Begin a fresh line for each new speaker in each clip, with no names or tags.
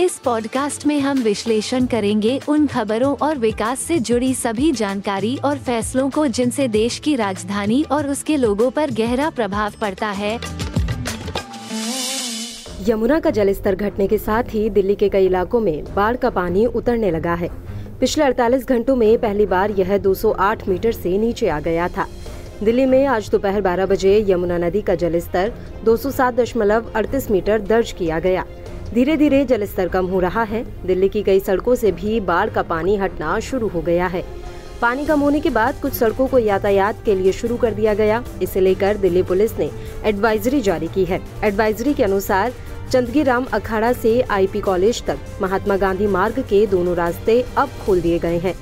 इस पॉडकास्ट में हम विश्लेषण करेंगे उन खबरों और विकास से जुड़ी सभी जानकारी और फैसलों को जिनसे देश की राजधानी और उसके लोगों पर गहरा प्रभाव पड़ता है।
यमुना का जलस्तर घटने के साथ ही दिल्ली के कई इलाकों में बाढ़ का पानी उतरने लगा है। पिछले 48 घंटों में पहली बार यह 208 मीटर से नीचे आ गया था। दिल्ली में आज दोपहर 12 बजे यमुना नदी का जलस्तर दो मीटर दर्ज किया गया। धीरे धीरे जलस्तर कम हो रहा है। दिल्ली की कई सड़कों से भी बाढ़ का पानी हटना शुरू हो गया है। पानी कम होने के बाद कुछ सड़कों को यातायात के लिए शुरू कर दिया गया। इसे लेकर दिल्ली पुलिस ने एडवाइजरी जारी की है। एडवाइजरी के अनुसार चंदगी राम अखाड़ा से आईपी कॉलेज तक महात्मा गांधी मार्ग के दोनों रास्ते अब खोल दिए गए हैं।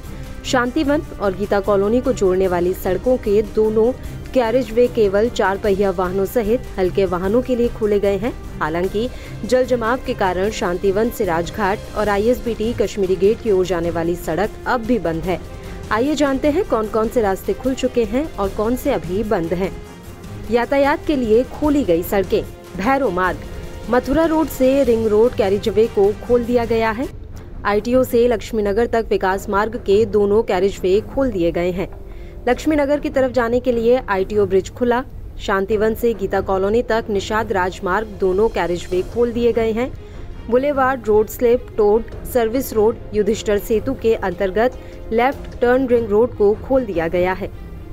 शांतिवन और गीता कॉलोनी को जोड़ने वाली सड़कों के दोनों कैरेज वे केवल चार पहिया वाहनों सहित हल्के वाहनों के लिए खोले गए हैं। हालाँकि, जल जमाव के कारण शांतिवन से राजघाट और आईएसबीटी कश्मीरी गेट की ओर जाने वाली सड़क अब भी बंद है। आइए जानते हैं कौन कौन से रास्ते खुल चुके हैं और कौन से अभी बंद हैं। यातायात के लिए खोली गई सड़कें। भैरो मार्ग। मथुरा रोड से रिंग रोड कैरिज वे को खोल दिया गया है। आईटीओ से लक्ष्मीनगर तक विकास मार्ग के दोनों कैरिज वे खोल दिए गए हैं। लक्ष्मी नगर की तरफ़ जाने के लिए आईटीओ ब्रिज खुला। शांतिवन से गीता कॉलोनी तक निषाद राजमार्ग दोनों कैरेज वे खोल दिए गए हैं। Boulevard road slip road service road Yudhishthir Setu के अंतर्गत लेफ़्ट टर्न रिंग रोड को खोल दिया गया है।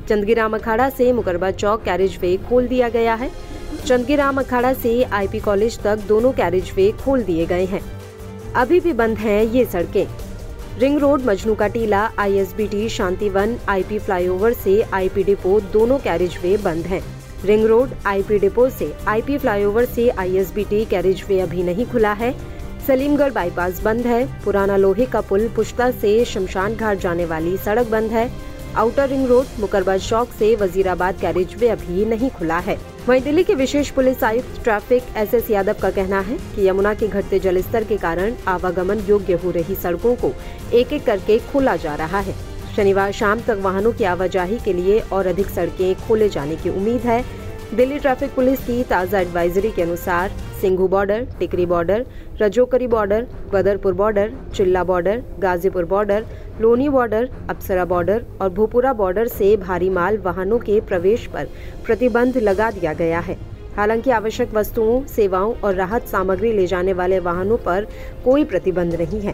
चंदगीराम अखाड़ा से मुकरबा चौक कैरेज वे खोल दिया गया है। चंदगीराम अखाड़ा से आईपी कॉलेज तक दोनों कैरेज वे खोल दिए गए हैं। अभी भी बंद हैं ये सड़कें। Ring road, Majnu ka Tila, ISBT Shantivan IP flyover से आईपी डिपो दोनों कैरिज वे बंद हैं। रिंग रोड, आईपी डिपो से आईपी फ्लाईओवर से आईएसबीटी कैरिज वे अभी नहीं खुला है। सलीमगढ़ बाईपास बंद है। पुराना लोहे का पुल पुश्ता से शमशान घाट जाने वाली सड़क बंद है। Outer ring road Mukarba Chowk से वजीराबाद कैरिज वे अभी नहीं खुला है। वहीं दिल्ली के विशेष पुलिस आयुक्त, ट्रैफ़िक एस एस यादव का कहना है कि यमुना के घटते जलस्तर के कारण आवागमन योग्य हो रही सड़कों को एक एक करके खोला जा रहा है। शनिवार शाम तक वाहनों की आवाजाही के लिए और अधिक सड़कें खोले जाने की उम्मीद है। दिल्ली ट्रैफ़िक पुलिस की ताज़ा एडवाइजरी के अनुसार Singhu border, Tikri border, Rajokari border Badarpur border, Chilla border, Ghazipur border, Loni border, Apsara border और भोपुरा बॉर्डर से भारी माल वाहनों के प्रवेश पर प्रतिबंध लगा दिया गया है। हालाँकि आवश्यक वस्तुओं, सेवाओं और राहत सामग्री ले जाने वाले वाहनों पर कोई प्रतिबंध नहीं है।